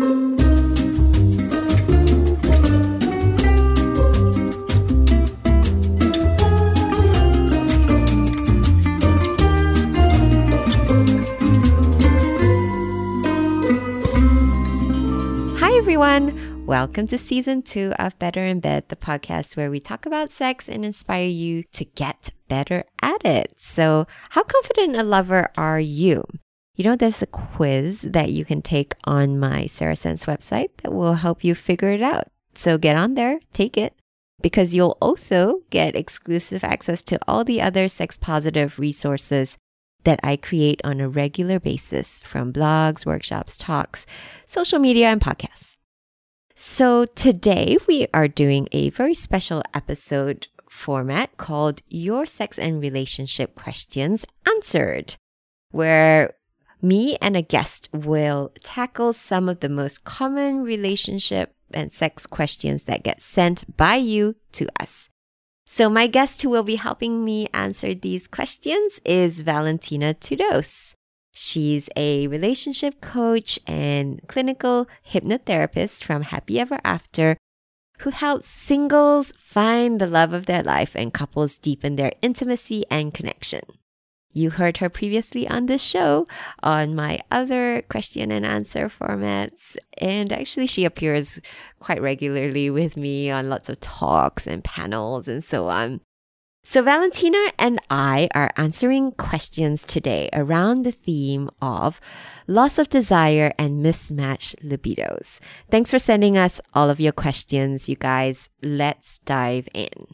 Hi, everyone. Welcome to season two of Better in Bed, the podcast where we talk about sex and inspire you to get better at it. So, how confident a lover are you? You know, there's a quiz that you can take on my Sarah Sense website that will help you figure it out. So, get on there, take it, because you'll also get exclusive access to all the other sex positive resources that I create on a regular basis from blogs, workshops, talks, social media, and podcasts. So today we are doing a very special episode format called Your Sex and Relationship Questions Answered, where me and a guest will tackle some of the most common relationship and sex questions that get sent by you to us. So my guest who will be helping me answer these questions is Valentina Tudos. She's a relationship coach and clinical hypnotherapist from Happy Ever After who helps singles find the love of their life and couples deepen their intimacy and connection. You heard her previously on this show on my other question and answer formats. And actually, she appears quite regularly with me on lots of talks and panels and so on. So, Valentina and I are answering questions today around the theme of loss of desire and mismatched libidos. Thanks for sending us all of your questions, you guys. Let's dive in.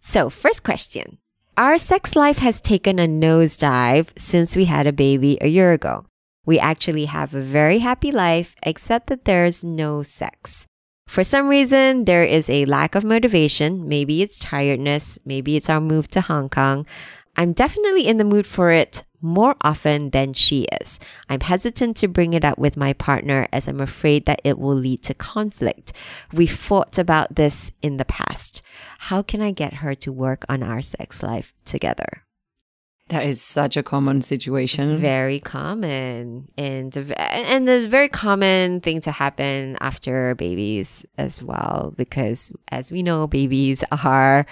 So, first question our sex life has taken a nosedive since we had a baby a year ago. We actually have a very happy life, except that there's no sex. For some reason, there is a lack of motivation. Maybe it's tiredness. Maybe it's our move to Hong Kong. I'm definitely in the mood for it more often than she is. I'm hesitant to bring it up with my partner as I'm afraid that it will lead to conflict. We fought about this in the past. How can I get her to work on our sex life together? That is such a common situation. Very common, and and a very common thing to happen after babies as well, because as we know, babies are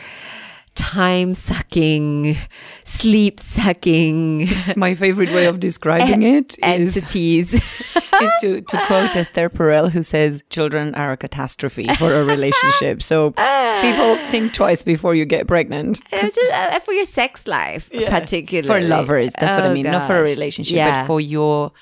time sucking, sleep sucking. My favorite way of describing it is, entities. is to, to quote Esther Perel, who says, Children are a catastrophe for a relationship. So people think twice before you get pregnant. Just, uh, for your sex life, Yeah. particularly. For lovers. That's what I Oh, mean. Not for a relationship, Yeah. but for your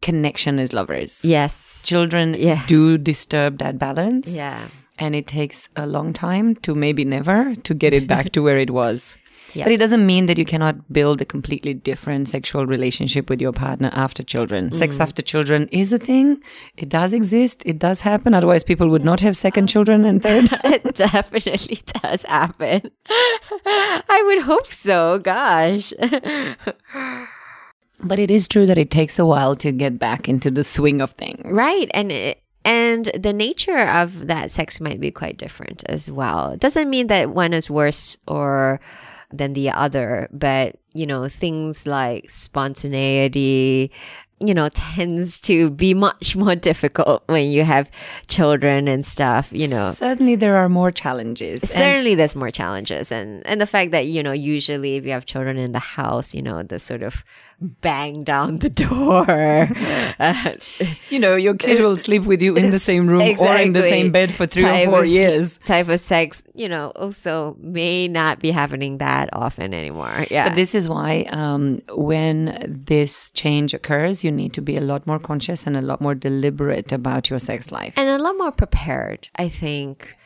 connection as lovers. Yes. Children Yeah. do disturb that balance. Yeah. And it takes a long time to maybe never to get it back to where it was. Yeah. But it doesn't mean that you cannot build a completely different sexual relationship with your partner after children. Mm. Sex after children is a thing. It does exist. It does happen. Otherwise, people would not have second children and third. it definitely does happen. I would hope so. Gosh. but it is true that it takes a while to get back into the swing of things. right. And it, and the nature of that sex might be quite different as well. It doesn't mean that one is worse or than the other, but you know, things like spontaneity, you know, tends to be much more difficult when you have children and stuff, you know. Certainly, there are more challenges. Certainly there's more challenges and and the fact that you know usually if you have children in the house you know the sort of bang down the door. Uh, you know, your kid will sleep with you in the same room or in the same bed for three type or four of- years. type of sex you know also may not be happening that often anymore. Yeah. But this is why um, when this change occurs, you need to be a lot more conscious and a lot more deliberate about your sex life. and a lot more prepared i think.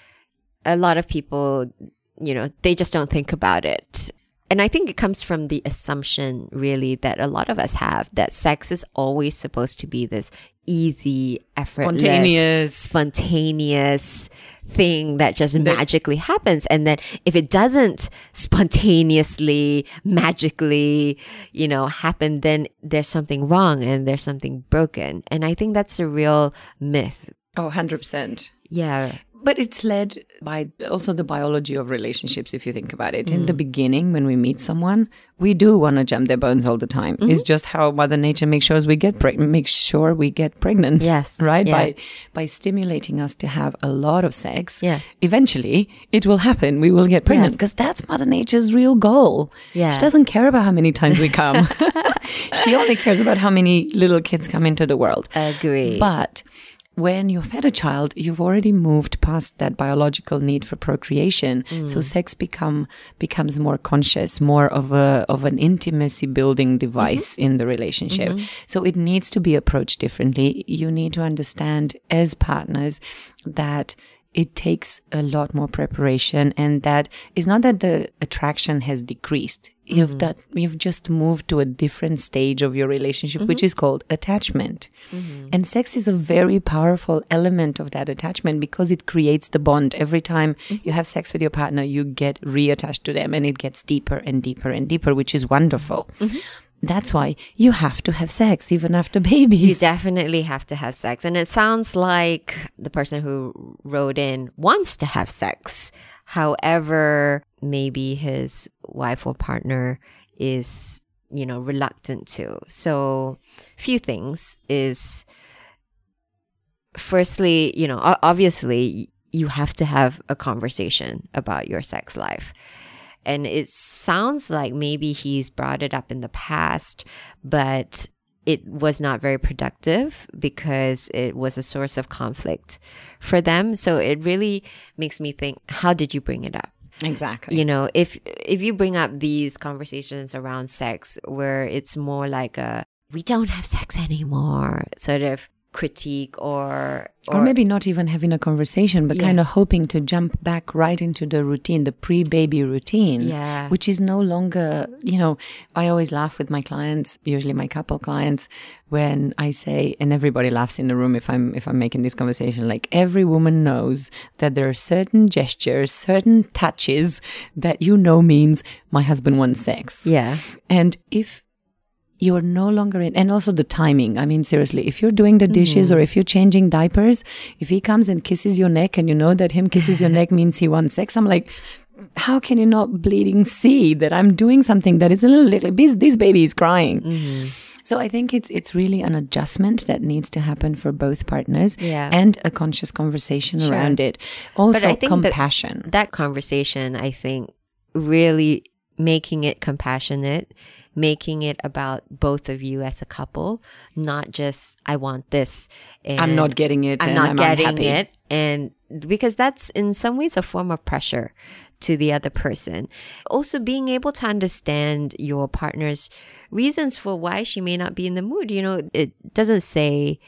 A lot of people you know they just don't think about it and I think it comes from the assumption, really, that a lot of us have that sex is always supposed to be this easy, effortless, Spontaneous. spontaneous thing that just magically happens. And then if it doesn't spontaneously, magically, you know, happen, then there's something wrong and there's something broken. And I think that's a real myth. Oh, 100%. Yeah. But it's led by also the biology of relationships, if you think about it. In the mm. beginning, when we meet someone, we do want to jump their bones all the time. It's mm-hmm. just how Mother Nature makes sure we get pregnant, makes sure we get pregnant. Yes. Right? Yeah. By by stimulating us to have a lot of sex. Yeah. Eventually it will happen. We will get pregnant Yes. because that's Mother Nature's real goal. Yeah. She doesn't care about how many times we come. she only cares about how many little kids come into the world. Agree. But when you've had a child, you've already moved past that biological need for procreation. So mm. sex become becomes more conscious, more of a of an intimacy building device mm-hmm. in the relationship. Mm-hmm. So it needs to be approached differently. You need to understand as partners that it takes a lot more preparation and that it's not that the attraction has decreased. You've mm-hmm. that you've just moved to a different stage of your relationship which mm-hmm. is called attachment. Mm-hmm. And sex is a very powerful element of that attachment because it creates the bond. Every time you have sex with your partner you get reattached to them and it gets deeper and deeper and deeper which is wonderful that's why you have to have sex even after babies you definitely have to have sex. And it sounds like the person who wrote in wants to have sex. However, maybe his wife or partner is, you know, reluctant to. So, few things is firstly, you know, obviously you have to have a conversation about your sex life. And it sounds like maybe he's brought it up in the past, but it was not very productive because it was a source of conflict for them. So it really makes me think, how did you bring it up? exactly you know if if you bring up these conversations around sex where it's more like a we don't have sex anymore sort of critique or or, maybe not even having a conversation, but Yeah. kind of hoping to jump back right into the routine, the pre baby routine. Yeah. Which is no longer, you know, I always laugh with my clients, usually my couple clients, when I say, and everybody laughs in the room if I'm, if I'm making this conversation, like every woman knows that there are certain gestures, certain touches that you know means my husband wants sex. yeah And if you're no longer in, and also the timing. I mean, seriously, if you're doing the mm-hmm. dishes or if you're changing diapers, if he comes and kisses your neck and you know that him kisses your neck means he wants sex, I'm like, how can you not bleeding see that I'm doing something that is a little, little this, this baby is crying. Mm-hmm. So I think it's it's really an adjustment that needs to happen for both partners Yeah. and a conscious conversation Sure. around it. Also think that- compassion. that conversation i think really making it compassionate making it about both of you as a couple not just i want this and I'm not getting it i'm and not I'm getting unhappy. it and because that's in some ways a form of pressure to the other person also being able to understand your partner's reasons for why she may not be in the mood you know it doesn't say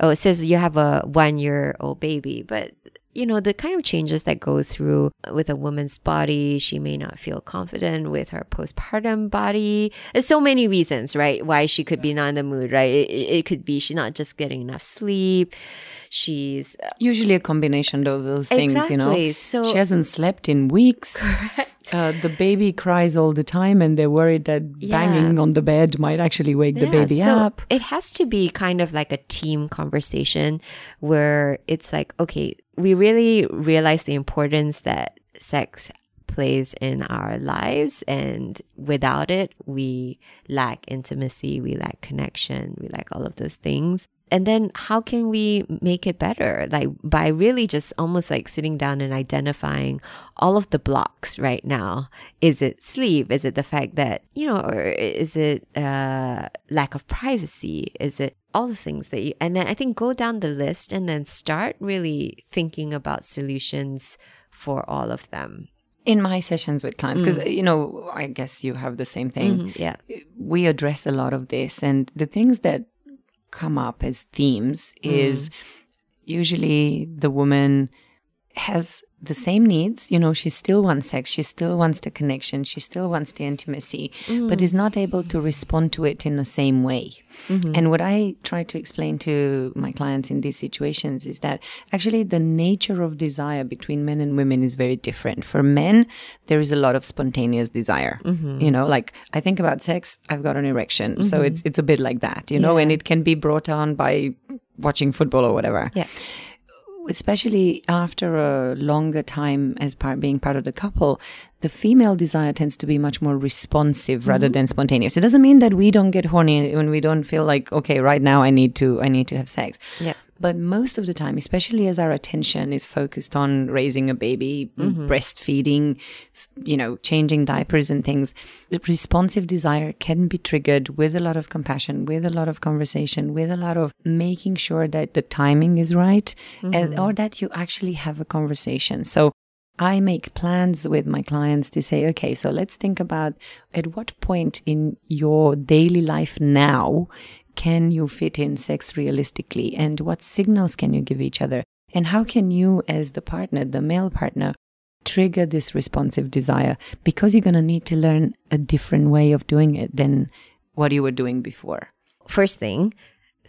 oh, it says you have a one year old baby, but you know, the kind of changes that go through with a woman's body, she may not feel confident with her postpartum body. There's so many reasons, right? Why she could be not in the mood, right? It, it could be she's not just getting enough sleep. She's uh, Usually a combination of those things, you know. So- she hasn't slept in weeks. Uh, the baby cries all the time, and they're worried that Yeah. banging on the bed might actually wake the Yeah, baby so up. It has to be kind of like a team conversation where it's like, okay, we really realize the importance that sex plays in our lives and without it we lack intimacy we lack connection we lack all of those things and then how can we make it better? Like by really just almost like sitting down and identifying all of the blocks right now. Is it sleep? Is it the fact that you know or is it uh lack of privacy? Is it all the things that you and then i think go down the list and then start really thinking about solutions for all of them. In my sessions with clients, because, Mm. you know, I guess you have the same thing. Mhm, yeah. We address a lot of this and the things that come up as themes is mm. usually the woman has the same needs you know she still wants sex she still wants the connection she still wants the intimacy but is not able to respond to it in the same way. Mm-hmm. And what i try to explain to my clients in these situations is that actually the nature of desire between men and women is very different. For men there is a lot of spontaneous desire. Mm-hmm. You know like i think about sex i've got an erection. So mm-hmm. it's it's a bit like that you know and it can be brought on by watching football or whatever. Yeah especially after a longer time as part being part of the couple, the female desire tends to be much more responsive rather mm-hmm. than spontaneous. It doesn't mean that we don't get horny when we don't feel like, okay, right now I need to, I need to have sex. Yeah. But most of the time, especially as our attention is focused on raising a baby, mm-hmm. breastfeeding, you know, changing diapers and things, the responsive desire can be triggered with a lot of compassion, with a lot of conversation, with a lot of making sure that the timing is right and, mm-hmm. or that you actually have a conversation. So I make plans with my clients to say, okay, so let's think about at what point in your daily life now can you fit in sex realistically and what signals can you give each other? And how can you, as the partner, the male partner, trigger this responsive desire? Because you're going to need to learn a different way of doing it than what you were doing before. First thing,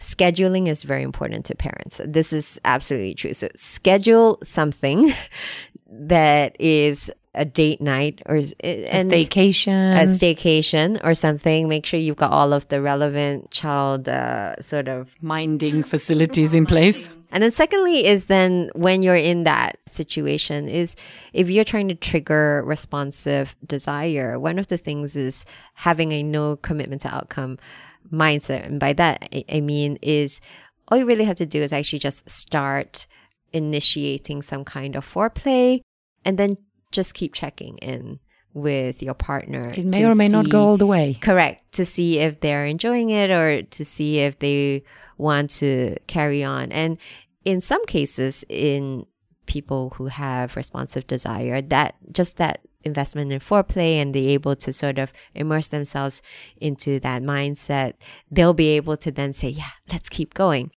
scheduling is very important to parents. This is absolutely true. So schedule something that is a date night or is- A and staycation. a staycation or something. Make sure you've got all of the relevant child uh, sort of minding facilities in place. And then secondly is then when you're in that situation is if you're trying to trigger responsive desire, one of the things is having a no commitment to outcome mindset. And by that I mean is all you really have to do is actually just start initiating some kind of foreplay and then just keep checking in with your partner. It may or may not go all the way. Correct. To see if they're enjoying it or to see if they want to carry on. And in some cases, in people who have responsive desire, that just that investment in foreplay and they able to sort of immerse themselves into that mindset, they'll be able to then say, yeah, let's keep going.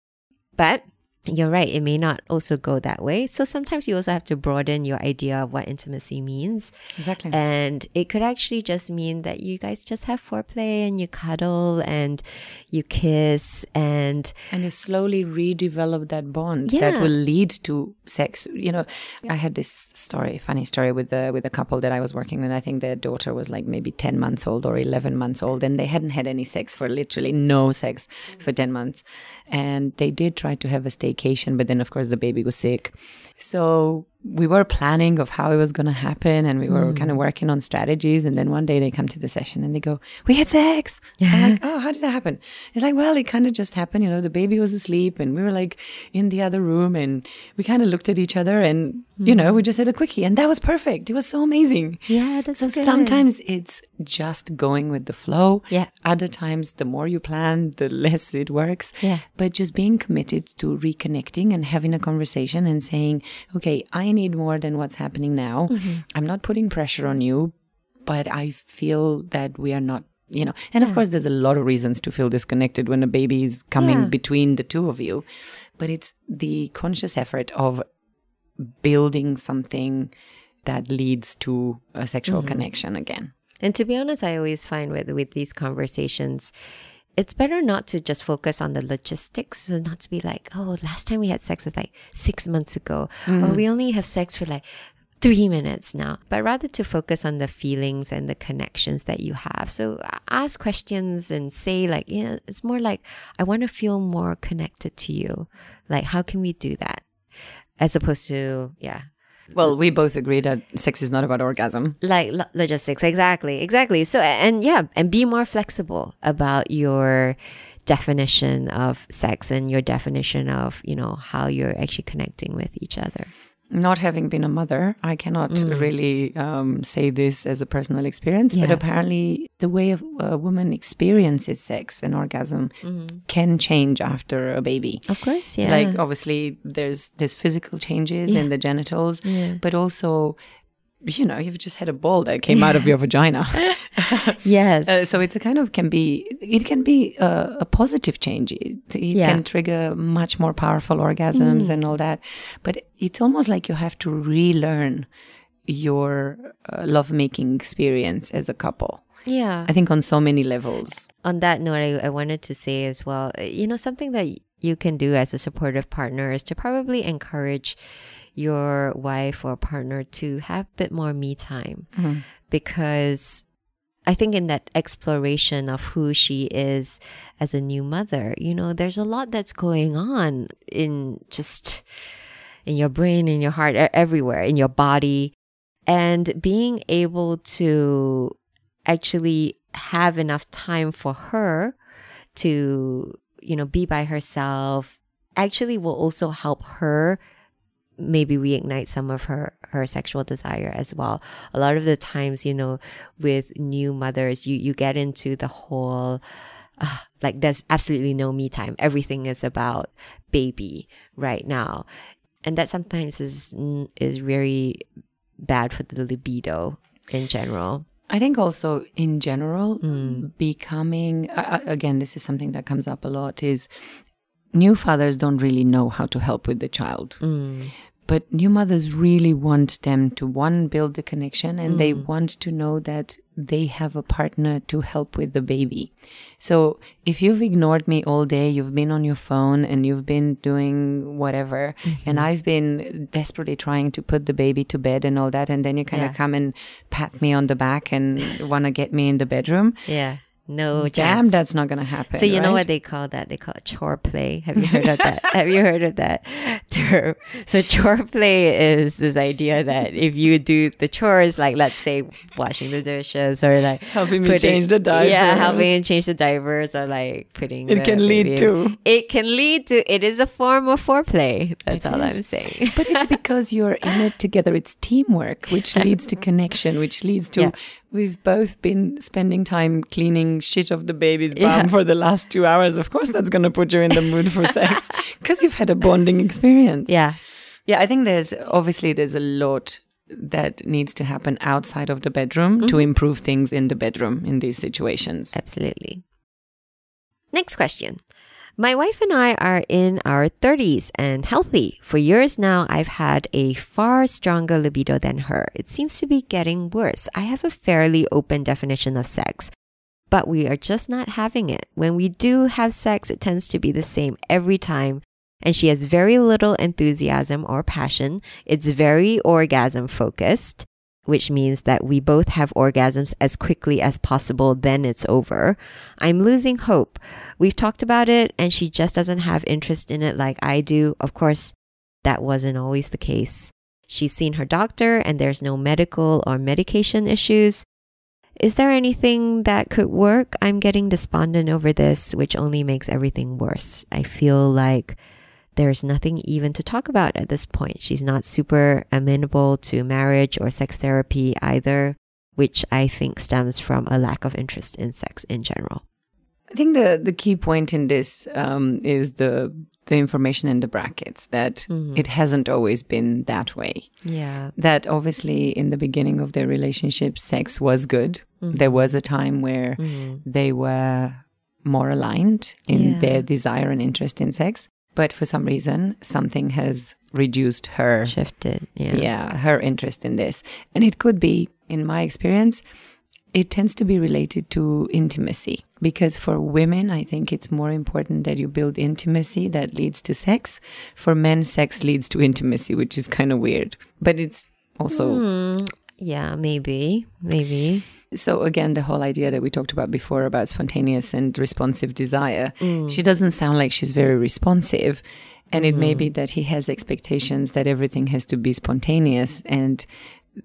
But you're right, it may not also go that way. So sometimes you also have to broaden your idea of what intimacy means. Exactly. And it could actually just mean that you guys just have foreplay and you cuddle and you kiss and and you slowly redevelop that bond Yeah. that will lead to sex you know i had this story funny story with the, with a couple that i was working with i think their daughter was like maybe 10 months old or 11 months old and they hadn't had any sex for literally no sex mm. for 10 months and they did try to have a staycation but then of course the baby was sick. So we were planning of how it was going to happen and we were kind of mm. working on strategies and then one day they come to the session and they go we had sex i'm like oh how did that happen it's like well it kind of just happened you know the baby was asleep and we were like in the other room and we kind of looked at each other and you mm. know we just had a quickie and that was perfect it was so amazing yeah, that's so good. sometimes it's just going with the flow. Yeah. Other times, the more you plan, the less it works. Yeah. But just being committed to reconnecting and having a conversation and saying, okay, I need more than what's happening now. Mm-hmm. I'm not putting pressure on you, but I feel that we are not. You know, and of course, there's a lot of reasons to feel disconnected when a baby is coming Yeah. between the two of you, but it's the conscious effort of building something that leads to a sexual Mm-hmm. connection again. And to be honest, I always find with with these conversations, it's better not to just focus on the logistics. So not to be like, oh, last time we had sex was like six months ago, or mm. we only have sex for like three minutes now, but rather to focus on the feelings and the connections that you have. So ask questions and say like, you know, it's more like, I want to feel more connected to you. Like, how can we do that? As opposed to, yeah, Well, we both agree that sex is not about orgasm. like lo- logistics exactly exactly so and yeah and be more flexible about your definition of sex and your definition of you know how you're actually connecting with each other Not having been a mother, I cannot really um, say this as a personal experience, but apparently the way a, a woman experiences sex and orgasm can change after a baby. of course yeah. Like obviously there's there's physical changes in the genitals, Yeah. but also you know you've just had a ball that came out of your vagina. yes Uh, so it's a kind of can be it can be a, a positive change. It, it Yeah. Mm. can trigger much more powerful orgasms and all that. But it's almost like you have to relearn your uh, lovemaking experience as a couple. yeah I think on so many levels. on that note I, I wanted to say as well you know something that you can do as a supportive partner is to probably encourage your wife or partner to have a bit more me time mm-hmm. because I think in that exploration of who she is as a new mother, you know, there's a lot that's going on in just, in your brain, in your heart, everywhere, in your body. And being able to actually have enough time for her to, you know, be by herself actually will also help her maybe reignite some of her her sexual desire as well. A lot of the times you know with new mothers you you get into the whole uh, like there's absolutely no me time. Everything is about baby right now. And that sometimes is is very bad for the libido in general. I think also in general, becoming, uh, again, this is something that comes up a lot is new fathers don't really know how to help with the child. But new mothers really want them to one, build the connection and they mm. want to know that they have a partner to help with the baby. So if you've ignored me all day, you've been on your phone and you've been doing whatever, mm-hmm. and I've been desperately trying to put the baby to bed and all that, and then you kind Yeah. of come and pat me on the back and want to get me in the bedroom. yeah no Damn, chance. that's not to happen. So you know what they call that? They call it chore play. Have you heard of that? Have you heard of that term? So chore play is this idea that if you do the chores, like let's say washing the dishes or like Helping me change the diapers. yeah, helping change the diapers or like putting. It can lead baby- to- It can lead to. It is a form of foreplay. That's It all is. I'm saying. but it's because you're in it together. It's teamwork, which leads to connection, which leads to Yeah. We've both been spending time cleaning shit off the baby's bum Yeah. for the last two hours. Of course, that's going to put you in the mood for sex because you've had a bonding experience. yeah. Yeah, I think there's obviously there's a lot that needs to happen outside of the bedroom to mm-hmm. improve things in the bedroom in these situations. Absolutely. Next question. My wife and I are in our 30s and healthy. For years now, I've had a far stronger libido than her. It seems to be getting worse. I have a fairly open definition of sex, but we are just not having it. When we do have sex, it tends to be the same every time. And she has very little enthusiasm or passion. It's very orgasm focused which means that we both have orgasms as quickly as possible, then it's over. I'm losing hope. We've talked about it, and she just doesn't have interest in it like I do. Of course, that wasn't always the case. She's seen her doctor, and there's no medical or medication issues. Is there anything that could work? I'm getting despondent over this, which only makes everything worse. I feel like there's nothing even to talk about at this point. She's not super amenable to marriage or sex therapy either, which I think stems from a lack of interest in sex in general. I think the the key point in this um, is the the information in the brackets that mm-hmm. it hasn't always been that way. Yeah. That obviously in the beginning of their relationship, sex was good. Mm-hmm. There was a time where mm-hmm. they were more aligned in Yeah. their desire and interest in sex, but for some reason, something has reduced her Shifted. Yeah. yeah, her interest in this. And it could be, in my experience, it tends to be related to intimacy because for women, I think it's more important that you build intimacy that leads to sex. For men, sex leads to intimacy, which is kind of weird, but it's also Hmm. Yeah, maybe. Maybe. so again the whole idea that we talked about before about spontaneous and responsive desire mm. she doesn't sound like she's very responsive and it may be mm. that he has expectations that everything has to be spontaneous and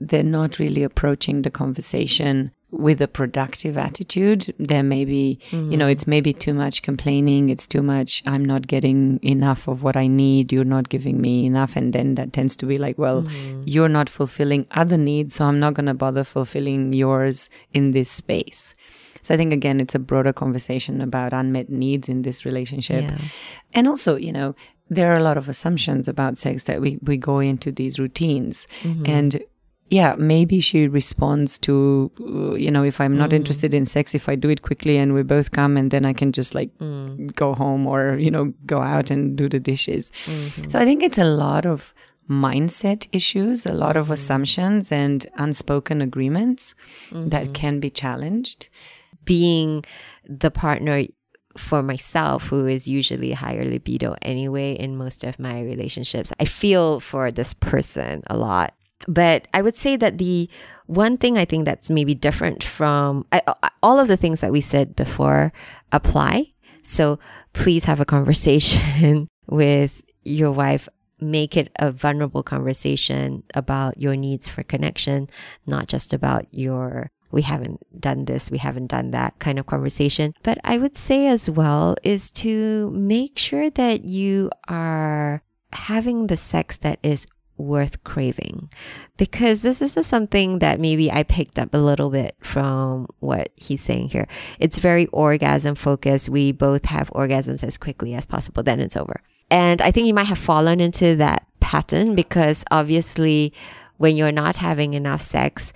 they're not really approaching the conversation with a productive attitude there may be you know mm-hmm. it's maybe too much complaining it's too much i'm not getting enough of what i need you're not giving me enough and then that tends to be like well mm-hmm. you're not fulfilling other needs so i'm not going to bother fulfilling yours in this space. So i think again it's a broader conversation about unmet needs in this relationship. Yeah. and also you know there are a lot of assumptions about sex that we, we go into these routines. Mm-hmm. And yeah maybe she responds to uh, you know if i'm not interested in sex if i do it quickly and we both come and then i can just like mm. go home or you know go out and do the dishes. So i think it's a lot of mindset issues a lot of assumptions and unspoken agreements that can be challenged. Being the partner for myself, who is usually higher libido anyway in most of my relationships, I feel for this person a lot. But I would say that the one thing I think that's maybe different from I, all of the things that we said before apply. So please have a conversation with your wife make it a vulnerable conversation about your needs for connection, not just about your we haven't done this, we haven't done that kind of conversation. But I would say as well is to make sure that you are having the sex that is worth craving because this is something that maybe I picked up a little bit from what he's saying here. It's very orgasm focused. We both have orgasms as quickly as possible, then it's over. And I think you might have fallen into that pattern because obviously when you're not having enough sex,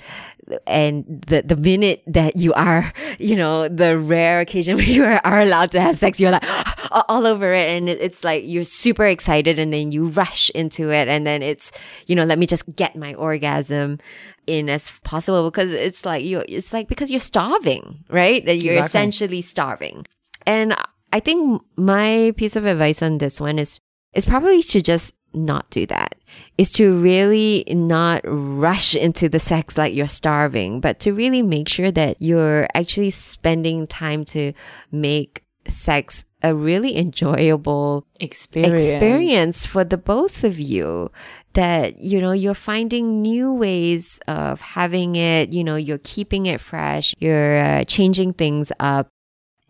and the the minute that you are, you know, the rare occasion where you are, allowed to have sex, you're like all over it, and it's like you're super excited, and then you rush into it, and then it's, you know, let me just get my orgasm in as possible because it's like you, it's like because you're starving, right? That you're Exactly. essentially starving, and I think my piece of advice on this one is is probably to just not do that. Is to really not rush into the sex like you're starving, but to really make sure that you're actually spending time to make sex a really enjoyable Experience. experience for the both of you. That you know you're finding new ways of having it you know you're keeping it fresh you're uh, changing things up.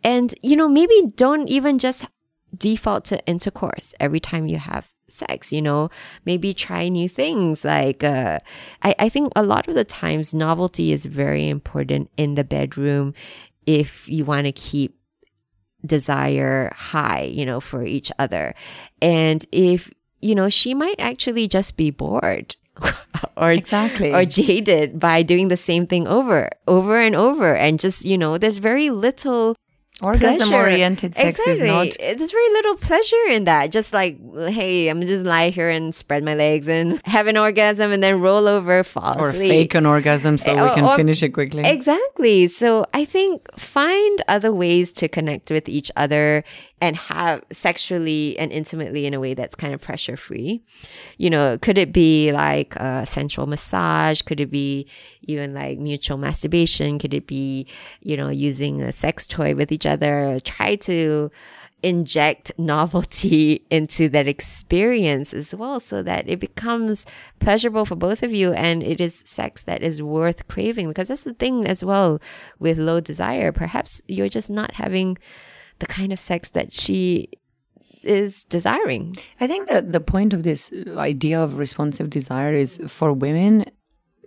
And you know maybe don't even just default to intercourse every time you have sex you know? Maybe try new things like uh I, I think a lot of the times novelty is very important in the bedroom if you want to keep desire high you know for each other. And if you know she might actually just be bored or Exactly. or jaded by doing the same thing over over and over. And just you know there's very little Orgasm oriented sex exactly. is not There's very little pleasure in that. Just like, hey, I'm just lie here and spread my legs and have an orgasm and then roll over, fall or asleep. fake an orgasm so Or- we eh, can or- finish it quickly. Exactly. So I think find other ways to connect with each other and have sexually and intimately in a way that's kind of pressure free. You know, could it be like a sensual massage? Could it be even like mutual masturbation? Could it be, you know, using a sex toy with each other? Try to inject novelty into that experience as well so that it becomes pleasurable for both of you and it is sex that is worth craving. Because that's the thing as well with low desire. Perhaps you're just not having the kind of sex that she is desiring. I think that the point of this idea of responsive desire is for women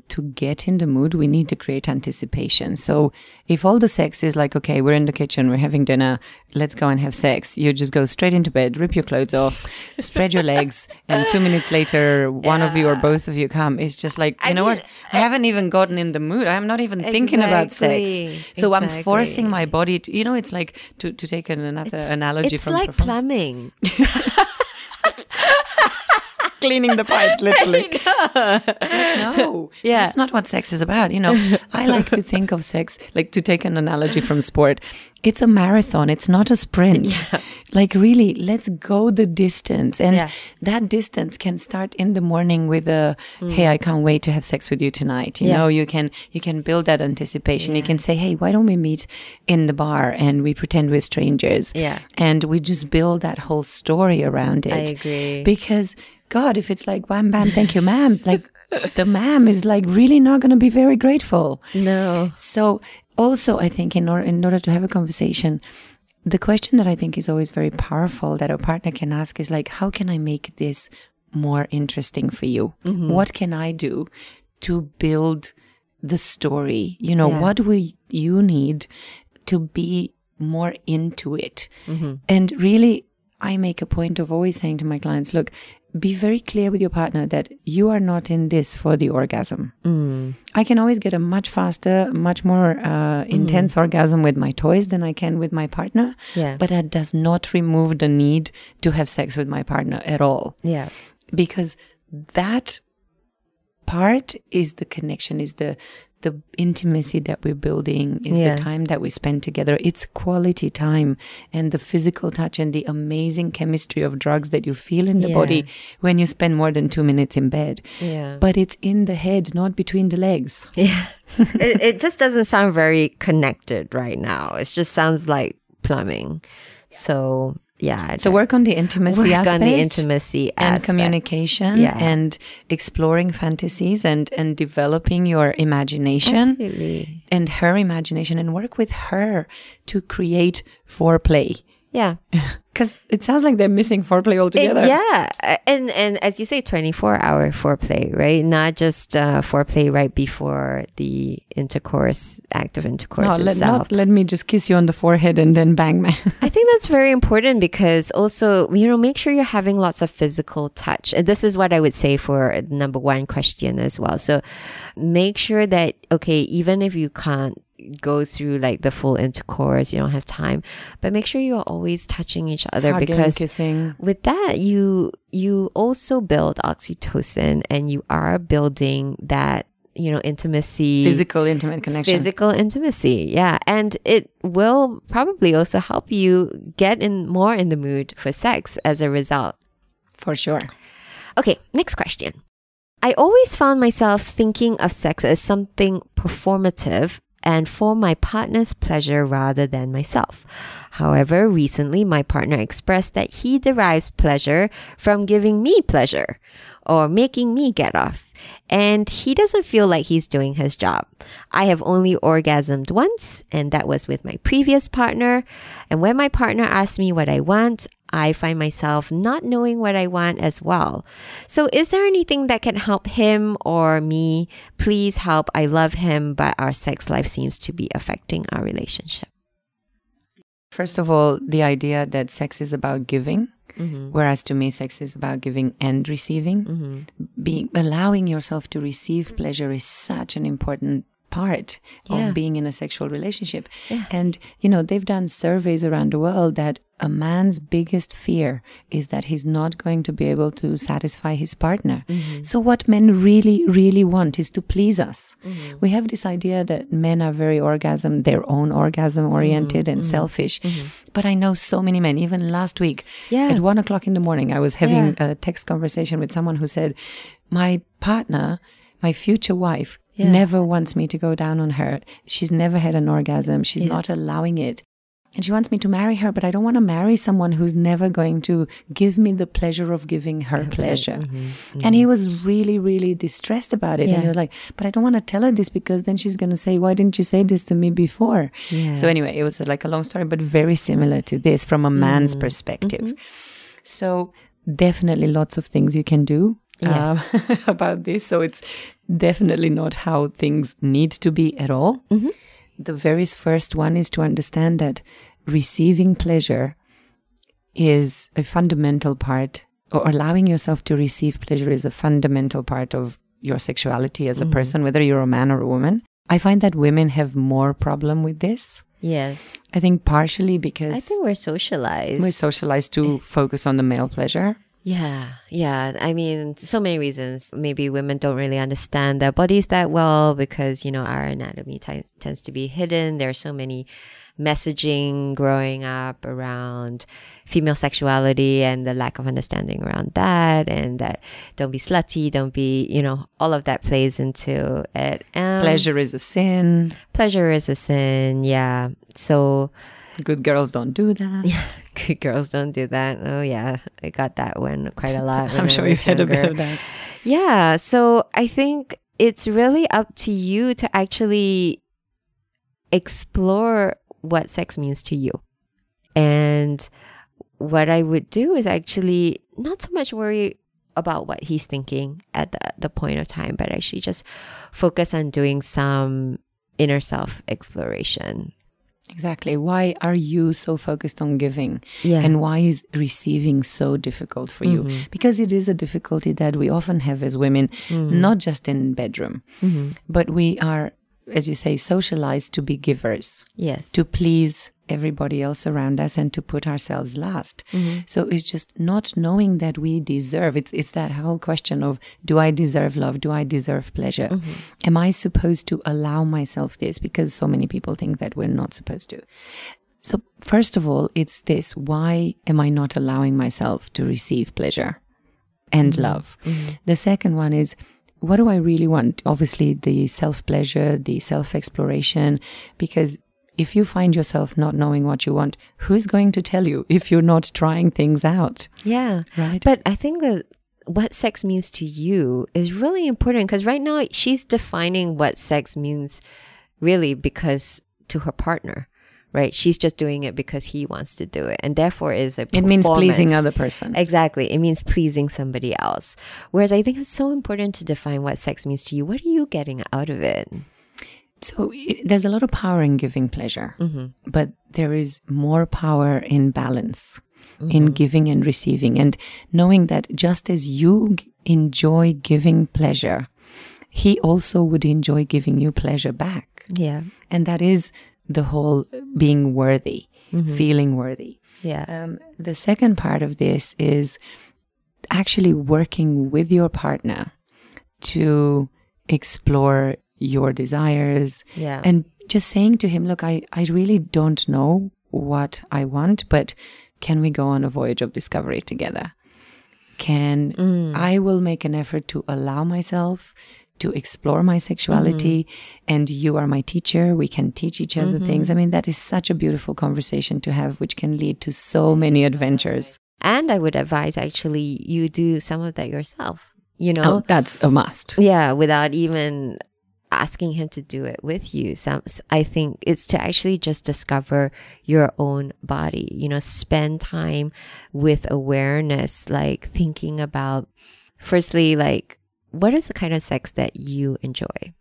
to get in the mood, we need to create anticipation. So if all the sex is like, okay, we're in the kitchen, we're having dinner, let's go and have sex, you just go straight into bed, rip your clothes off, spread your legs, and two minutes later, one of you or both of you come. It's just like, you I know mean, what? I haven't even gotten in the mood. I'm not even thinking about sex. So I'm forcing my body to, you know, it's like to, to take an, another analogy it's from like performance. plumbing cleaning the pipes, literally. no, Yeah. that's not what sex is about. You know, I like to think of sex like to take an analogy from sport. It's a marathon. It's not a sprint. Like really, let's go the distance, and Yeah. that distance can start in the morning with a "Hey, I can't wait to have sex with you tonight." You Mm. Yeah. know, you can you can build that anticipation. You can say, "Hey, why don't we meet in the bar and we pretend we're strangers?" Yeah. and we just build that whole story around it. I agree. Because God, if it's like wham bam, thank you, ma'am, like the ma'am is like really not going to be very grateful. no So also, I think in order in order to have a conversation, the question that I think is always very powerful that a partner can ask is like, how can I make this more interesting for you? Mm-hmm. What can I do to build the story? You know, Yeah. what will you need to be more into it? Mm-hmm. And really, I make a point of always saying to my clients, look, be very clear with your partner that you are not in this for the orgasm. I can always get a much faster, much more uh, intense orgasm with my toys than I can with my partner. Yeah. But that does not remove the need to have sex with my partner at all yeah because that part is the connection is the the intimacy that we're building is Yeah. the time that we spend together it's quality time and the physical touch and the amazing chemistry of drugs that you feel in the Yeah. body when you spend more than 2 minutes in bed yeah but it's in the head not between the legs Yeah. it, it just doesn't sound very connected right now. It just sounds like plumbing. So yeah. So work on the intimacy work aspect on the intimacy and aspect. communication Yeah. and exploring fantasies and and developing your imagination Absolutely. and her imagination and work with her to create foreplay Yeah. because it sounds like they're missing foreplay It- altogether yeah, uh, and and as you say, twenty four hour foreplay, right? Not just uh, foreplay right before the intercourse, act of intercourse no, let, itself. not let me just kiss you on the forehead and then bang my I think that's very important because also, you know, make sure you're having lots of physical touch. And this is what I would say for number one question as well. So make sure that, okay, even if you can't go through like the full intercourse, you don't have time, but make sure you're always touching each other Hugging, because kissing. with that you you also build oxytocin and you are building that you know intimacy. Physical intimate connection. Physical intimacy yeah. And it will probably also help you get in more in the mood for sex as a result. For sure. Okay next question. I always found myself thinking of sex as something performative and for my partner's pleasure rather than myself. However, recently my partner expressed that he derives pleasure from giving me pleasure or making me get off. And he doesn't feel like he's doing his job. I have only orgasmed once, and that was with my previous partner. And when my partner asked me what I want, I find myself not knowing what I want as well. So, is there anything that can help him or me? Please help. I love him, but our sex life seems to be affecting our relationship. first of all the idea that sex is about giving Mm-hmm. whereas to me sex is about giving and receiving Mm-hmm. being allowing yourself to receive pleasure is such an important part Yeah. of being in a sexual relationship Yeah. and you know they've done surveys around the world that a man's biggest fear is that he's not going to be able to satisfy his partner Mm-hmm. so what men really really want is to please us Mm-hmm. we have this idea that men are very orgasm their own orgasm oriented Mm-hmm. and selfish but i know so many men even last week Yeah. at one o'clock in the morning i was having Yeah. a text conversation with someone who said my partner my future wife Yeah. never wants me to go down on her she's never had an orgasm she's Yeah. not allowing it and she wants me to marry her but i don't want to marry someone who's never going to give me the pleasure of giving her pleasure and he was really really distressed about it and Mm-hmm. He was like but i don't want to tell her this because then she's going to say why didn't you say this to me before Yeah. so anyway it was like a long story but very similar to this from a man's Mm-hmm. perspective so definitely lots of things you can do um, about this. So it's definitely not how things need to be at all. Mm-hmm. The very first one is to understand that receiving pleasure is a fundamental part, or allowing yourself to receive pleasure is a fundamental part of your sexuality as a mm-hmm. person, whether you're a man or a woman. I find that women have more problem with this. Yes. I think partially because I think we're socialized. we're socialized to focus on the male pleasure. Yeah, yeah. I mean, so many reasons. Maybe women don't really understand their bodies that well because, you know, our anatomy t- tends to be hidden. There are so many messaging growing up around female sexuality and the lack of understanding around that and that don't be slutty, don't be, you know, all of that plays into it. Um, Pleasure is a sin. Pleasure is a sin. Yeah. So, Good girls don't do that. yeah, good girls don't do that. Oh yeah, I got that one quite a lot. I'm sure you've had a bit of that. Yeah. So I think it's really up to you to actually explore what sex means to you. And what I would do is actually not so much worry about what he's thinking at the, the point of time, but actually just focus on doing some inner self exploration. Exactly. Why are you so focused on giving? Yeah. And why is receiving so difficult for you? Mm-hmm. Because it is a difficulty that we often have as women, mm-hmm. not just in bedroom, mm-hmm. but we are, as you say, socialized to be givers. yes. to please everybody else around us and to put ourselves last. Mm-hmm. So it's just not knowing that we deserve. It's it's that whole question of do I deserve love? Do I deserve pleasure? Mm-hmm. Am I supposed to allow myself this? Because so many people think that we're not supposed to. So first of all, it's this: why am I not allowing myself to receive pleasure and mm-hmm. love? The second one is what do I really want? Obviously, the self pleasure, the self exploration, because if you find yourself not knowing what you want, who's going to tell you if you're not trying things out? Yeah. Right. But I think that what sex means to you is really important because right now she's defining what sex means really because to her partner. Right? She's just doing it because he wants to do it. And therefore is a it means pleasing other person. Exactly. It means pleasing somebody else. Whereas I think it's so important to define what sex means to you. What are you getting out of it? So i there's a lot of power in giving pleasure, mm-hmm. but there is more power in balance, in mm-hmm. giving and receiving, and knowing that just as you g- enjoy giving pleasure, he also would enjoy giving you pleasure back. Yeah. And that is the whole being worthy, mm-hmm. feeling worthy. Yeah. Um, the second part of this is actually working with your partner to explore your desires Yeah. and just saying to him, look, I, I really don't know what I want, but can we go on a voyage of discovery together? Can Mm. I will make an effort to allow myself to explore my sexuality Mm-hmm. and you are my teacher. We can teach each other things. I mean, that is such a beautiful conversation to have, which can lead to so many adventures. And I would advise actually you do some of that yourself, you know? Oh, that's a must. Yeah, without even asking him to do it with you. Some I think it's to actually just discover your own body, you know, spend time with awareness, like thinking about firstly like what is the kind of sex that you enjoy?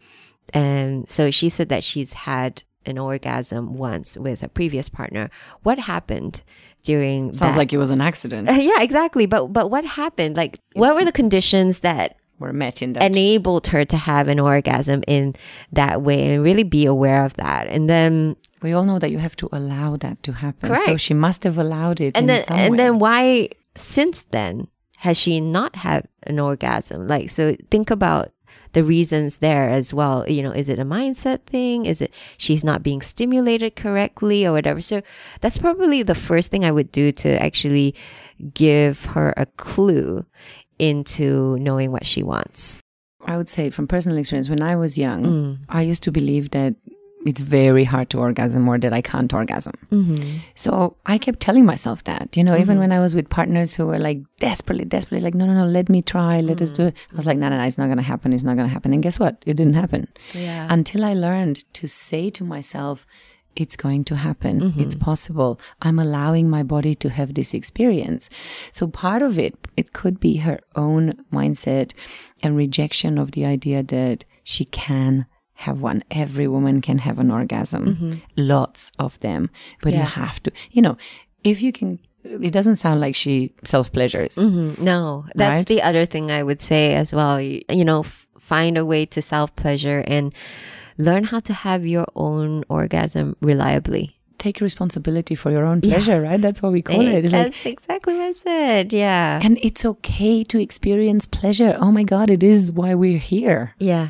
And so she said that she's had an orgasm once with a previous partner. What happened during Sounds that? like it was an accident. yeah, exactly. But but what happened? Like what were the conditions that We're met in that. enabled her to have an orgasm in that way and really be aware of that. And then we all know that you have to allow that to happen. correct. So she must have allowed it. and in then and way. then why since then has she not had an orgasm? Like so think about the reasons there as well. You know, is it a mindset thing? Is it she's not being stimulated correctly or whatever? So that's probably the first thing I would do to actually give her a clue into knowing what she wants. I would say from personal experience, when I was young, Mm. I used to believe that it's very hard to orgasm or that I can't orgasm. Mm-hmm. So I kept telling myself that, you know, even when I was with partners who were like desperately, desperately like, no, no, no, let me try, let us do it. I was like, no, no, no, it's not going to happen. It's not going to happen. And guess what? It didn't happen Yeah. until I learned to say to myself, it's going to happen. It's possible. I'm allowing my body to have this experience. So part of it, it could be her own mindset and rejection of the idea that she can have one. Every woman can have an orgasm. Lots of them. But you have to, you know, if you can, it doesn't sound like she self pleasures. Mhm. No, that's Right? the other thing I would say as well. You, you know, f- find a way to self pleasure and learn how to have your own orgasm reliably. Take responsibility for your own pleasure, right? That's what we call eh, it. It's like, That's exactly what I said. Yeah. And it's okay to experience pleasure. Oh my God, it is why we're here. yeah.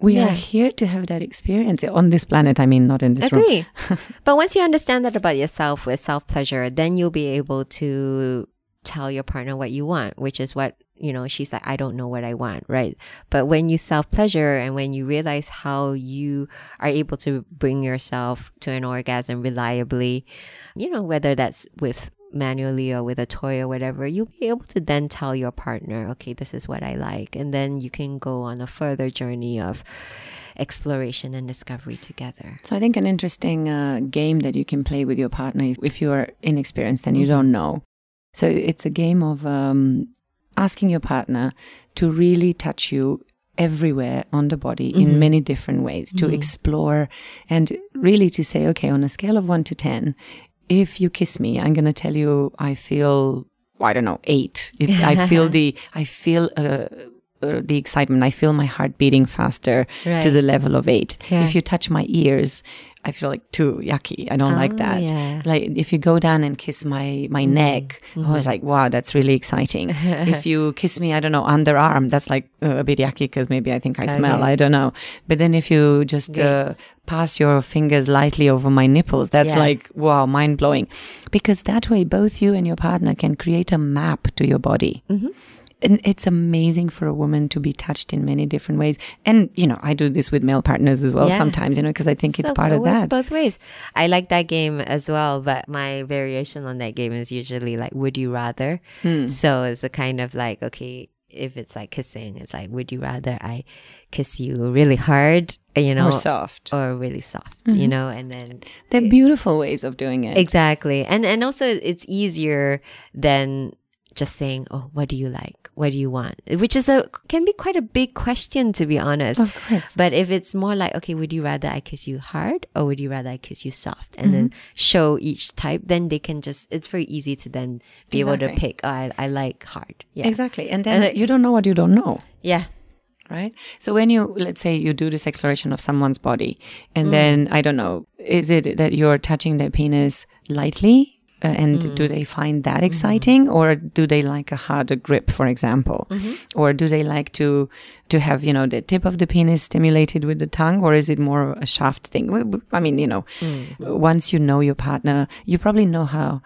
We Yeah. are here to have that experience on this planet. I mean, not in this room. Agree. but once you understand that about yourself with self pleasure, then you'll be able to tell your partner what you want, which is what, you know, she's like, I don't know what I want, right? But when you self pleasure and when you realize how you are able to bring yourself to an orgasm reliably, you know, whether that's with manually or with a toy or whatever, you'll be able to then tell your partner, okay, this is what I like. And then you can go on a further journey of exploration and discovery together. So I think an interesting uh, game that you can play with your partner if, if you are inexperienced and you don't know. So it's a game of um, asking your partner to really touch you everywhere on the body in many different ways to explore and really to say, okay, on a scale of one to 10, if you kiss me, I'm going to tell you I feel, I don't know, eight. It's, I feel the, I feel, uh, uh, the excitement. I feel my heart beating faster to the level of eight. Yeah. If you touch my ears, I feel like too yucky. I don't like Oh, that. yeah. Like if you go down and kiss my my neck, I was like, wow, that's really exciting. if you kiss me, I don't know, underarm, that's like uh, a bit yucky because maybe I think I smell. Okay. I don't know. But then if you just Okay. uh, pass your fingers lightly over my nipples, that's Yeah. like wow, mind blowing. Because that way, both you and your partner can create a map to your body. Mm-hmm. And it's amazing for a woman to be touched in many different ways. And, you know, I do this with male partners as well Yeah. sometimes, you know, because I think it's part it of that. both ways. I like that game as well, but my variation on that game is usually like, would you rather? Hmm. So it's a kind of like, okay, if it's like kissing, it's like, would you rather I kiss you really hard, you know, Or soft. or really soft, Mm-hmm. you know, and then They're beautiful ways of doing it. exactly, and and also it's easier than just saying, oh, what do you like? What do you want? Which is a can be quite a big question to be honest. Of course. But if it's more like, okay, would you rather I kiss you hard or would you rather I kiss you soft? And then show each type, then they can just, it's very easy to then be able to pick, oh, I, I like hard. Yeah. Exactly. And then And, you don't know what you don't know. Yeah. right? So when you, let's say you do this exploration of someone's body Mm. and then, I don't know, is it that you're touching their penis lightly? Uh, and Mm. do they find Mm-hmm. that exciting or do they like a harder grip, for example? Mm-hmm. Or do they like to, to have, you know, the tip of the penis stimulated with the tongue or is it more a shaft thing? i mean, you know, Mm. once you know your partner, you probably know how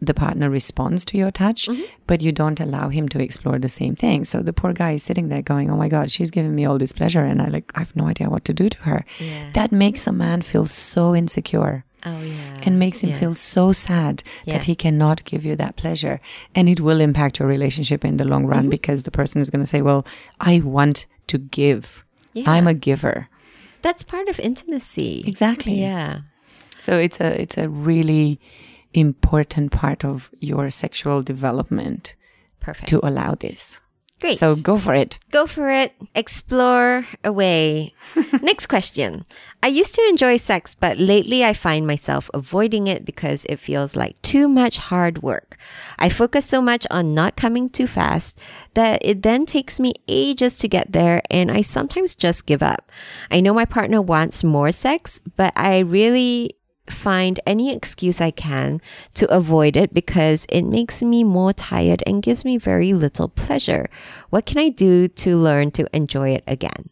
the partner responds to your touch, Mm-hmm. but you don't allow him to explore the same thing. So the poor guy is sitting there going, "Oh my God, she's giving me all this pleasure, and I like I have no idea what to do to her." Yeah. That makes a man feel so insecure Oh, yeah. and makes him Yeah. feel so sad Yeah. that he cannot give you that pleasure, and it will impact your relationship in the long Mm-hmm. run because the person is going to say, "Well, I want to give. Yeah. I'm a giver." That's part of intimacy. Exactly. Yeah. So it's a it's a really important part of your sexual development Perfect. to allow this. Great. So go for it. Go for it. Explore away. Next question. I used to enjoy sex, but lately I find myself avoiding it because it feels like too much hard work. I focus so much on not coming too fast that it then takes me ages to get there and I sometimes just give up. I know my partner wants more sex, but I really find any excuse I can to avoid it because it makes me more tired and gives me very little pleasure. What can I do to learn to enjoy it again?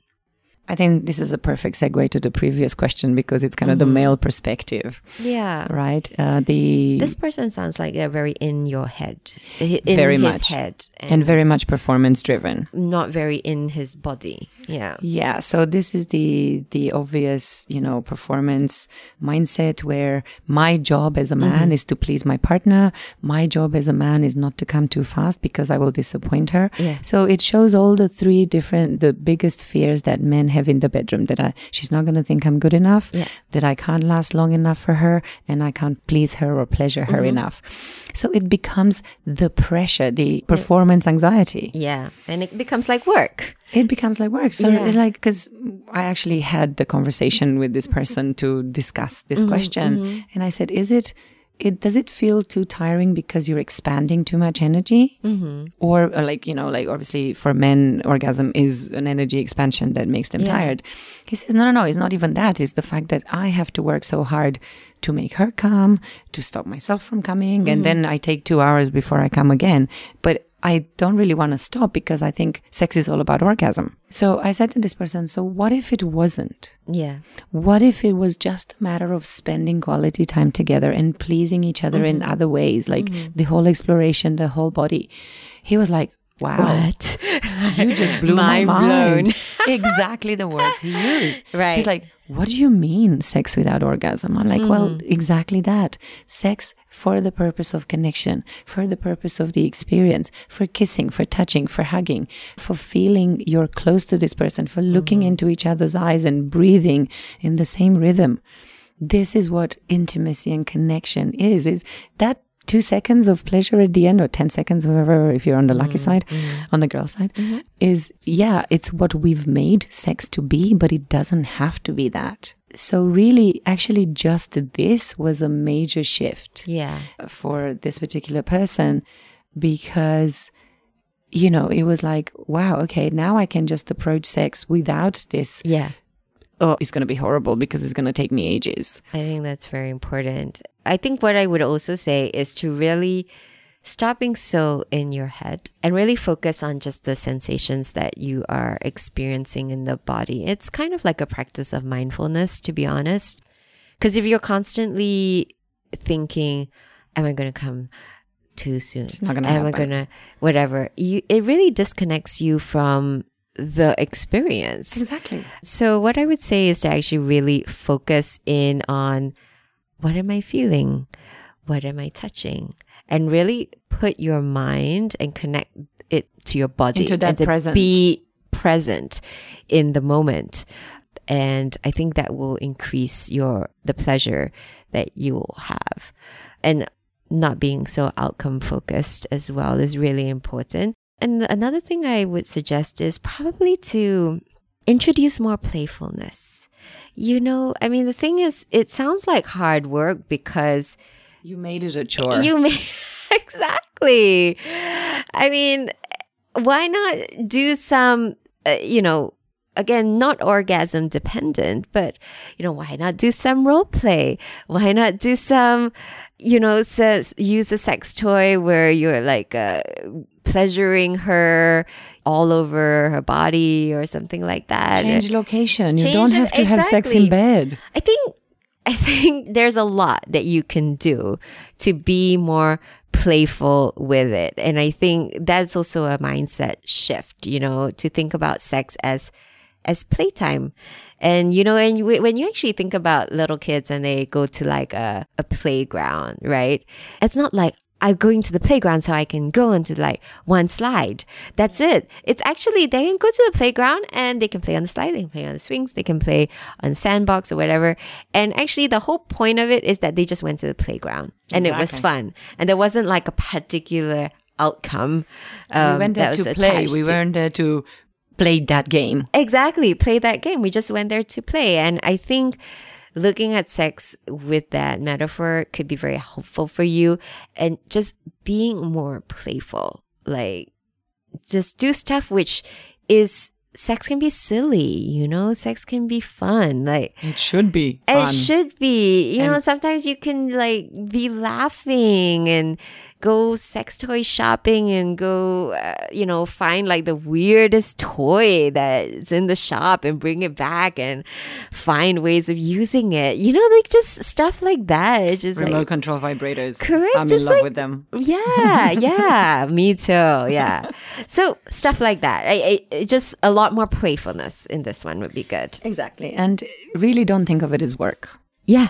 I think this is a perfect segue to the previous question because it's kind of the male perspective, Yeah. right? Uh, the This person sounds like they're very in your head, in Very his much. head, and, and very much performance driven. not very in his body. Yeah. Yeah, so this is the the obvious, you know, performance mindset where my job as a man Mm-hmm. is to please my partner. My job as a man is not to come too fast because I will disappoint her. Yeah. So it shows all the three different the biggest fears that men have in the bedroom that I she's not going to think I'm good enough, Yeah. that I can't last long enough for her and I can't please her or pleasure her Mm-hmm. enough. So it becomes the pressure, the performance anxiety. Yeah. And it becomes like work. It becomes like work. So Yeah. it's like, because I actually had the conversation with this person to discuss this Mm-hmm, question. And I said, is it, it, does it feel too tiring because you're expanding too much energy? Mm-hmm. Or, or like, you know, like obviously for men, orgasm is an energy expansion that makes them Yeah. tired. He says, no, no, no, it's not even that. It's the fact that I have to work so hard to make her come, to stop myself from coming. Mm-hmm. And then I take two hours before I come again. But I don't really want to stop because I think sex is all about orgasm. So I said to this person, so what if it wasn't? Yeah. What if it was just a matter of spending quality time together and pleasing each other in Mm-hmm. other ways, like the whole exploration, the whole body? He was like, wow. What? You just blew my Mind exactly the words he used. Right. He's like, what do you mean sex without orgasm? I'm like, well, Mm-hmm. exactly that. Sex for the purpose of connection, for the purpose of the experience, for kissing, for touching, for hugging, for feeling you're close to this person, for looking Mm-hmm. into each other's eyes and breathing in the same rhythm. This is what intimacy and connection is. Is that two seconds of pleasure at the end or 10 seconds, whatever, if you're on the lucky mm, side, mm. on the girl side, mm-hmm. is yeah, it's what we've made sex to be, but it doesn't have to be that. So, really, actually, just this was a major shift Yeah. for this particular person because, you know, it was like, wow, okay, now I can just approach sex without this. Yeah. Oh, it's going to be horrible because it's going to take me ages. I think that's very important. I think what I would also say is to really stop being so in your head and really focus on just the sensations that you are experiencing in the body. It's kind of like a practice of mindfulness, to be honest. Because if you're constantly thinking, am I going to come too soon? It's not gonna Am I happen. gonna whatever? You it really disconnects you from the experience. Exactly. So what I would say is to actually really focus in on what am I feeling? What am I touching? And really put your mind and connect it to your body. Into that and present. Be present in the moment. And I think that will increase your the pleasure that you will have. And not being so outcome focused as well is really important. And another thing I would suggest is probably to introduce more playfulness. You know, I mean, the thing is, it sounds like hard work because You made it a chore. you may exactly. I mean, why not do some, uh, you know, again, not orgasm dependent, but you know, why not do some role play? Why not do some, you know, says use a sex toy where you're like uh, pleasuring her all over her body or something like that. Change location. You Change don't have to have sex in bed. I think I think there's a lot that you can do to be more playful with it. And I think that's also a mindset shift, you know, to think about sex as as playtime. And you know, and you, when you actually think about little kids and they go to like a, a playground, right? It's not like I'm going to the playground so I can go onto like one slide. That's it. It's actually they can go to the playground and they can play on the slide, they can play on the swings, they can play on sandbox or whatever. And actually the whole point of it is that they just went to the playground and it was fun. And there wasn't like a particular outcome. Um, we went there to play. We weren't there to play that game. Exactly. Play that game. We just went there to play. And I think looking at sex with that metaphor could be very helpful for you and just being more playful. Like just do stuff which is sex can be silly, you know, sex can be fun. Like It should be it should be. You know, sometimes you can like be laughing and go sex toy shopping and go, uh, you know, find like the weirdest toy that's in the shop and bring it back and find ways of using it. You know, like just stuff like that. It's just Remote like, control vibrators. Correct, I'm in love like- with them. yeah, yeah, me too. Yeah. So stuff like that. I, I, just a lot more playfulness in this one would be good. Exactly. And really don't think of it as work. Yeah.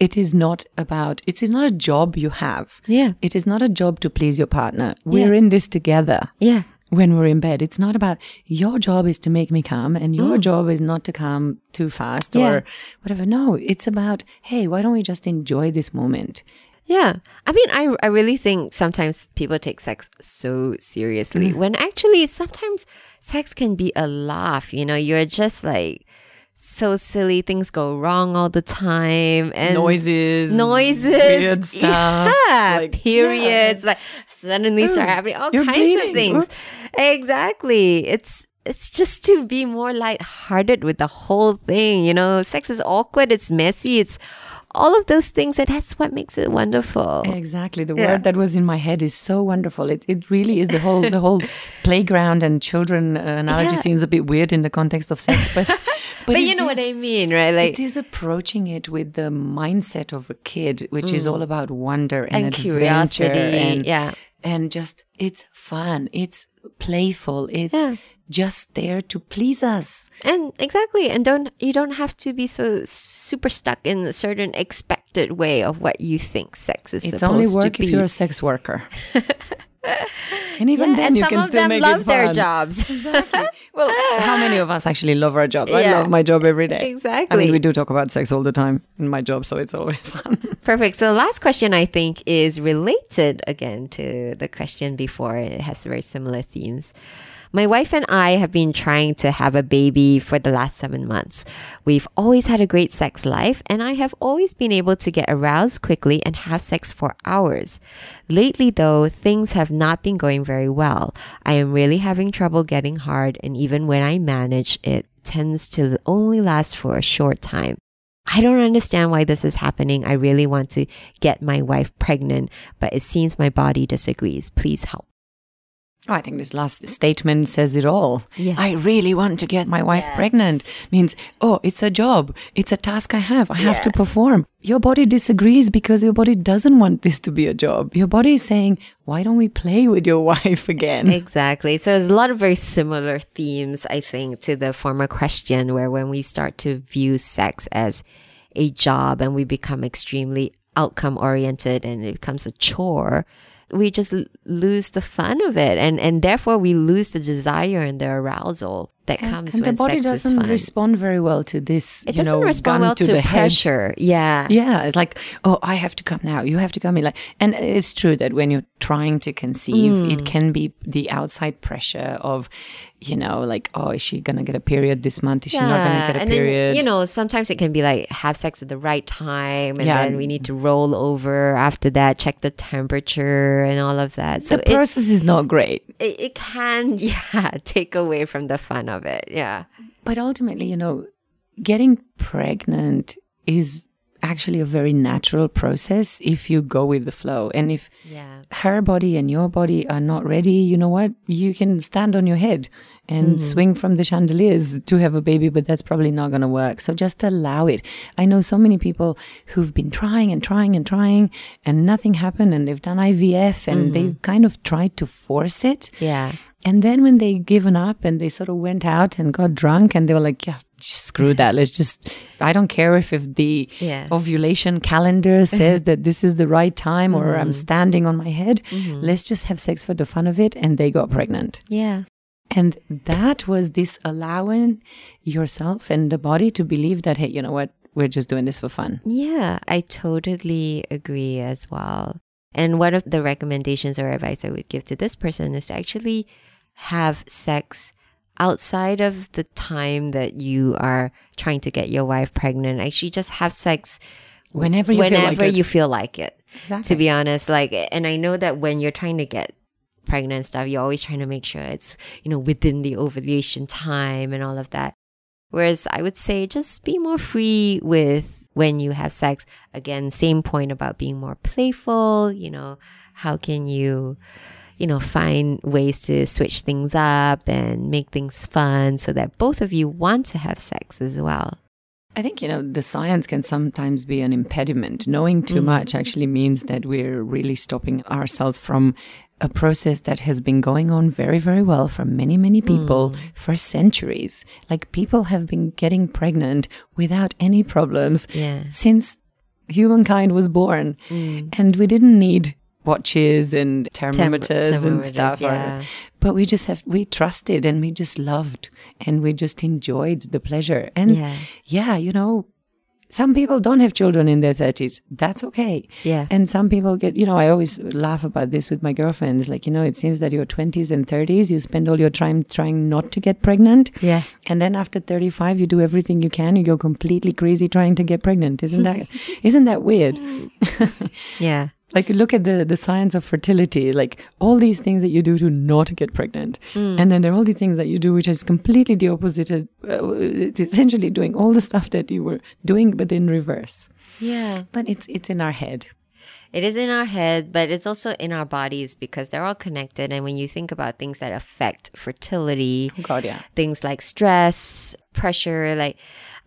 It is not about, it is not a job you have. Yeah. It is not a job to please your partner. We're in this together. Yeah. When we're in bed, it's not about your job is to make me come and your Mm. job is not to come too fast Yeah. or whatever. No, it's about, hey, why don't we just enjoy this moment? Yeah. I mean, I, I really think sometimes people take sex so seriously when actually sometimes sex can be a laugh. You know, you're just like so silly. Things go wrong all the time. And Noises, noises. weird stuff. Yeah. like, periods. Like suddenly start Oh, happening. All kinds bleeding. of things. Oops. Exactly. It's it's just to be more lighthearted with the whole thing. You know, sex is awkward, it's messy, it's all of those things, and that's what makes it wonderful. Exactly. The Yeah. word that was in my head is so wonderful. It it really is the whole the whole playground and children uh, analogy Yeah. seems a bit weird in the context of sex, but but, But you know what I mean, right? Like it is approaching it with the mindset of a kid, which is all about wonder and, Mm. and curiosity. and yeah. and just it's fun, it's playful, it's Yeah. just there to please us. And exactly. And don't you don't have to be so super stuck in a certain expected way of what you think sex is It's only work if you're a sex worker. and even Yeah, then, and you some can of still them make love it their fun. jobs. Exactly. Well, how many of us actually love our job? I love my job every day. Exactly. I mean, we do talk about sex all the time in my job, so it's always fun. Perfect. So the last question I think is related again to the question before. It has very similar themes. My wife and I have been trying to have a baby for the last seven months. We've always had a great sex life, and I have always been able to get aroused quickly and have sex for hours. Lately, though, things have not been going very well. I am really having trouble getting hard, and even when I manage, it tends to only last for a short time. I don't understand why this is happening. I really want to get my wife pregnant, but it seems my body disagrees. Please help. Oh, I think this last statement says it all. Yeah. I really want to get my wife pregnant means, oh, it's a job. It's a task I have. I have to perform. Your body disagrees because your body doesn't want this to be a job. Your body is saying, why don't we play with your wife again? Exactly. So there's a lot of very similar themes, I think, to the former question, where when we start to view sex as a job and we become extremely outcome oriented and it becomes a chore, we just lose the fun of it. And, and therefore we lose the desire and the arousal that comes and when the body doesn't respond very well to this, it you doesn't know, respond gun well to, to, the head. pressure. Yeah. Yeah, it's like, oh, I have to come now. You have to come in. Like, and it's true that when you're trying to conceive, Mm. it can be the outside pressure of, you know, like, oh, is she gonna get a period this month? Is she not gonna get a and period? then you know sometimes it can be like have sex at the right time, and Yeah. then we need to roll over after that, check the temperature and all of that. So the process is not great, it it can yeah take away from the fun of it. Yeah, but ultimately, you know, getting pregnant is actually a very natural process if you go with the flow, and if yeah, her body and your body are not ready, you know what? You can stand on your head and mm-hmm. swing from the chandeliers to have a baby, but that's probably not going to work. So just allow it. I know so many people who've been trying and trying and trying and nothing happened and they've done IVF and mm-hmm. they've kind of tried to force it. yeah, And then when they given up and they sort of went out and got drunk and they were like, yeah, just screw that. Let's just, I don't care if, if the Yeah. ovulation calendar says that this is the right time or I'm mm-hmm. standing on my head. Mm-hmm. Let's just have sex for the fun of it. And they got pregnant. yeah, And that was this allowing yourself and the body to believe that, hey, you know what? We're just doing this for fun. yeah. I totally agree as well. And one of the recommendations or advice I would give to this person is to actually have sex outside of the time that you are trying to get your wife pregnant. Actually, just have sex Whenever you feel like whenever it. you feel like it. Exactly. To be honest, like, and I know that when you're trying to get pregnant and stuff, you're always trying to make sure it's you know within the ovulation time and all of that. Whereas I would say just be more free with when you have sex. Again, same point about being more playful. You know, how can you, you know, find ways to switch things up and make things fun so that both of you want to have sex as well. I think, you know, the science can sometimes be an impediment. Knowing too mm. much actually means that we're really stopping ourselves from a process that has been going on very, very well for many, many mm. people for centuries. Like people have been getting pregnant without any problems Yeah. since humankind was born. Mm. And we didn't need watches and thermometers, and stuff. or- yeah. but we just have, we trusted and we just loved and we just enjoyed the pleasure. And Yeah. yeah, you know, some people don't have children in their 30s. That's okay. Yeah. And some people get, you know, I always laugh about this with my girlfriends. Like, you know, it seems that your 20s and 30s, you spend all your time trying not to get pregnant. Yeah. And then after 35, you do everything you can. You go completely crazy trying to get pregnant. Isn't that, isn't that weird? Yeah. Like look at the the science of fertility, like all these things that you do to not get pregnant, and then there are all the things that you do which is completely the opposite. Uh, it's essentially doing all the stuff that you were doing, but in reverse. Yeah. But it's it's in our head. It is in our head, but it's also in our bodies because they're all connected. And when you think about things that affect fertility, Oh God, yeah. things like stress, pressure, like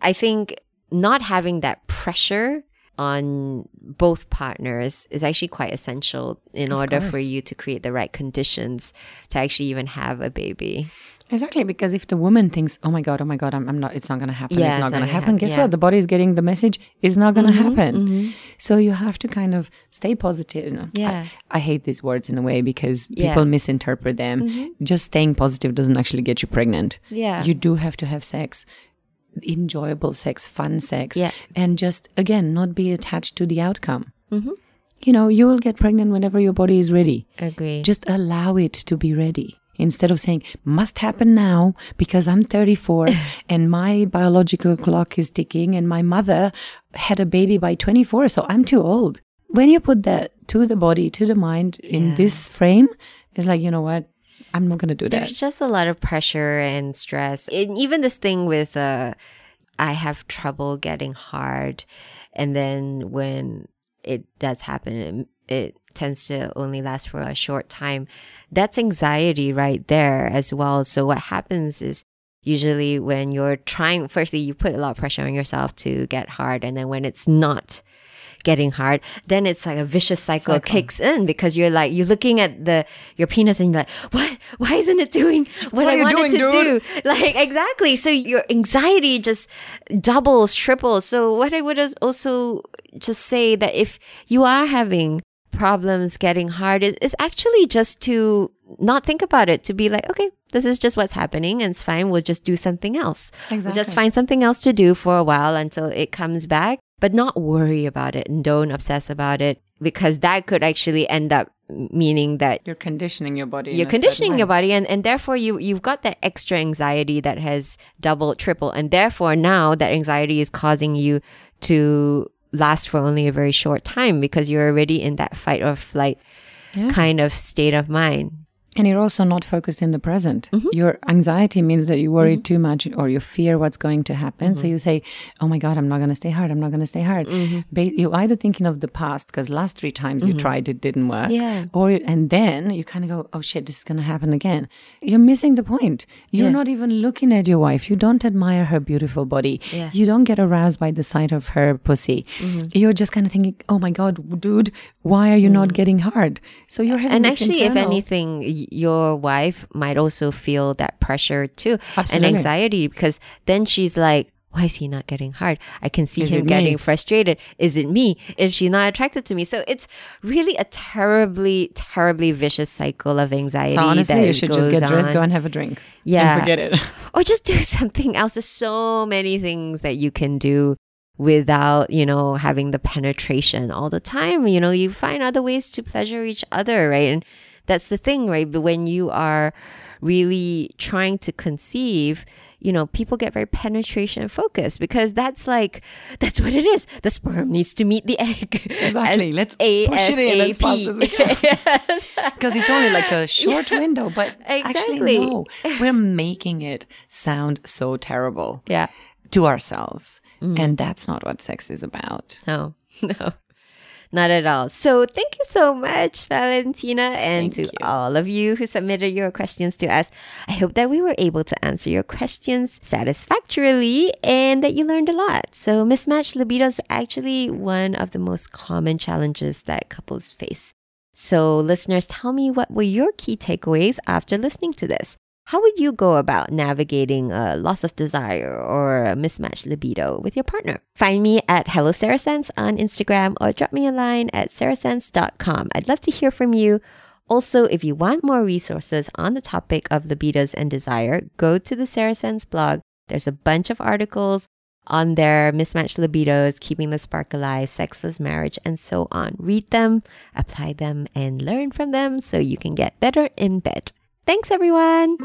I think not having that pressure on both partners is actually quite essential in order for you to create the right conditions to actually even have a baby. Exactly, because if the woman thinks, "Oh my god, oh my god, I'm, I'm not, it's not going to happen, Yeah, it's not not going to happen," happen, guess yeah. Mm-hmm, what? The body is getting the message, it's not going to happen. So you have to kind of stay positive. you know. Yeah. I, I hate these words in a way because Yeah. Mm-hmm. people misinterpret them. Just staying positive doesn't actually get you pregnant. Yeah. you do have to have sex, enjoyable sex, fun sex, Yeah. and just again not be attached to the outcome. Mm-hmm. You know, you will get pregnant whenever your body is ready. Agree. Just allow it to be ready. Instead of saying, must happen now because I'm 34 and my biological clock is ticking and my mother had a baby by 24, so I'm too old. When you put that to the body, to the mind in Yeah. this frame, it's like, you know what? I'm not to do that. There's just a lot of pressure and stress. And even this thing with uh I have trouble getting hard and then when it does happen it, it tends to only last for a short time. That's anxiety right there as well. So what happens is usually when you're trying, firstly, you put a lot of pressure on yourself to get hard. And then when it's not, getting hard, then it's like a vicious cycle, cycle, kicks in because you're like you're looking at the your penis and you're like, what? Why isn't it doing what, what I want it to dude? do? Like exactly. So your anxiety just doubles, triples. So what I would also just say that if you are having problems getting hard is, is actually just to not think about it, to be like, okay, this is just what's happening and it's fine. We'll just do something else. Exactly. We'll just find something else to do for a while until it comes back, but not worry about it and don't obsess about it because that could actually end up meaning that you're conditioning your body you're conditioning your body and, and therefore you you've got that extra anxiety that has doubled triple and therefore now that anxiety is causing you to last for only a very short time because you're already in that fight or flight yeah. kind of state of mind. And you're also not focused in the present. Mm-hmm. Your anxiety means that you worry mm-hmm. too much or you fear what's going to happen. Mm-hmm. So you say, Oh my God, I'm not going to stay hard. I'm not going to stay hard. Mm-hmm. Ba- you're either thinking of the past because last three times you mm-hmm. tried, it didn't work. Yeah. Or, and then you kind of go, Oh shit, this is going to happen again. You're missing the point. You're yeah. not even looking at your wife. You don't admire her beautiful body. Yeah. You don't get aroused by the sight of her pussy. Mm-hmm. You're just kind of thinking, Oh my God, dude, why are you not getting hard? So you're having And actually, internal- if anything, your wife might also feel that pressure too Absolutely. and anxiety because then she's like, why is he not getting hard? I can see is him getting frustrated. Is it me? Is she not attracted to me? So it's really a terribly, terribly vicious cycle of anxiety. So honestly, you should just get dressed, go and have a drink. Yeah. And forget it. or just do something else. There's so many things that you can do without, you know, having the penetration all the time. You know, you find other ways to pleasure each other, right? And that's the thing, right? But when you are really trying to conceive, you know, people get very penetration focused because that's like, that's what it is. The sperm needs to meet the egg. Exactly. Let's push it in as fast as we can. Because it's only like a short yeah. window, but exactly. actually, no, we're making it sound so terrible. Yeah. To ourselves. Mm. And that's not what sex is about. No, no. Not at all. So thank you so much, Valentina, and thank to you. all of you who submitted your questions to us. I hope that we were able to answer your questions satisfactorily and that you learned a lot. So mismatched libido is actually one of the most common challenges that couples face. So listeners, tell me what were your key takeaways after listening to this? How would you go about navigating a loss of desire or a mismatched libido with your partner? Find me at Hello Sense on Instagram or drop me a line at sarasense.com. I'd love to hear from you. Also, if you want more resources on the topic of libidos and desire, go to the Sense blog. There's a bunch of articles on their mismatched libidos, keeping the spark alive, sexless marriage, and so on. Read them, apply them, and learn from them so you can get better in bed. Thanks, everyone.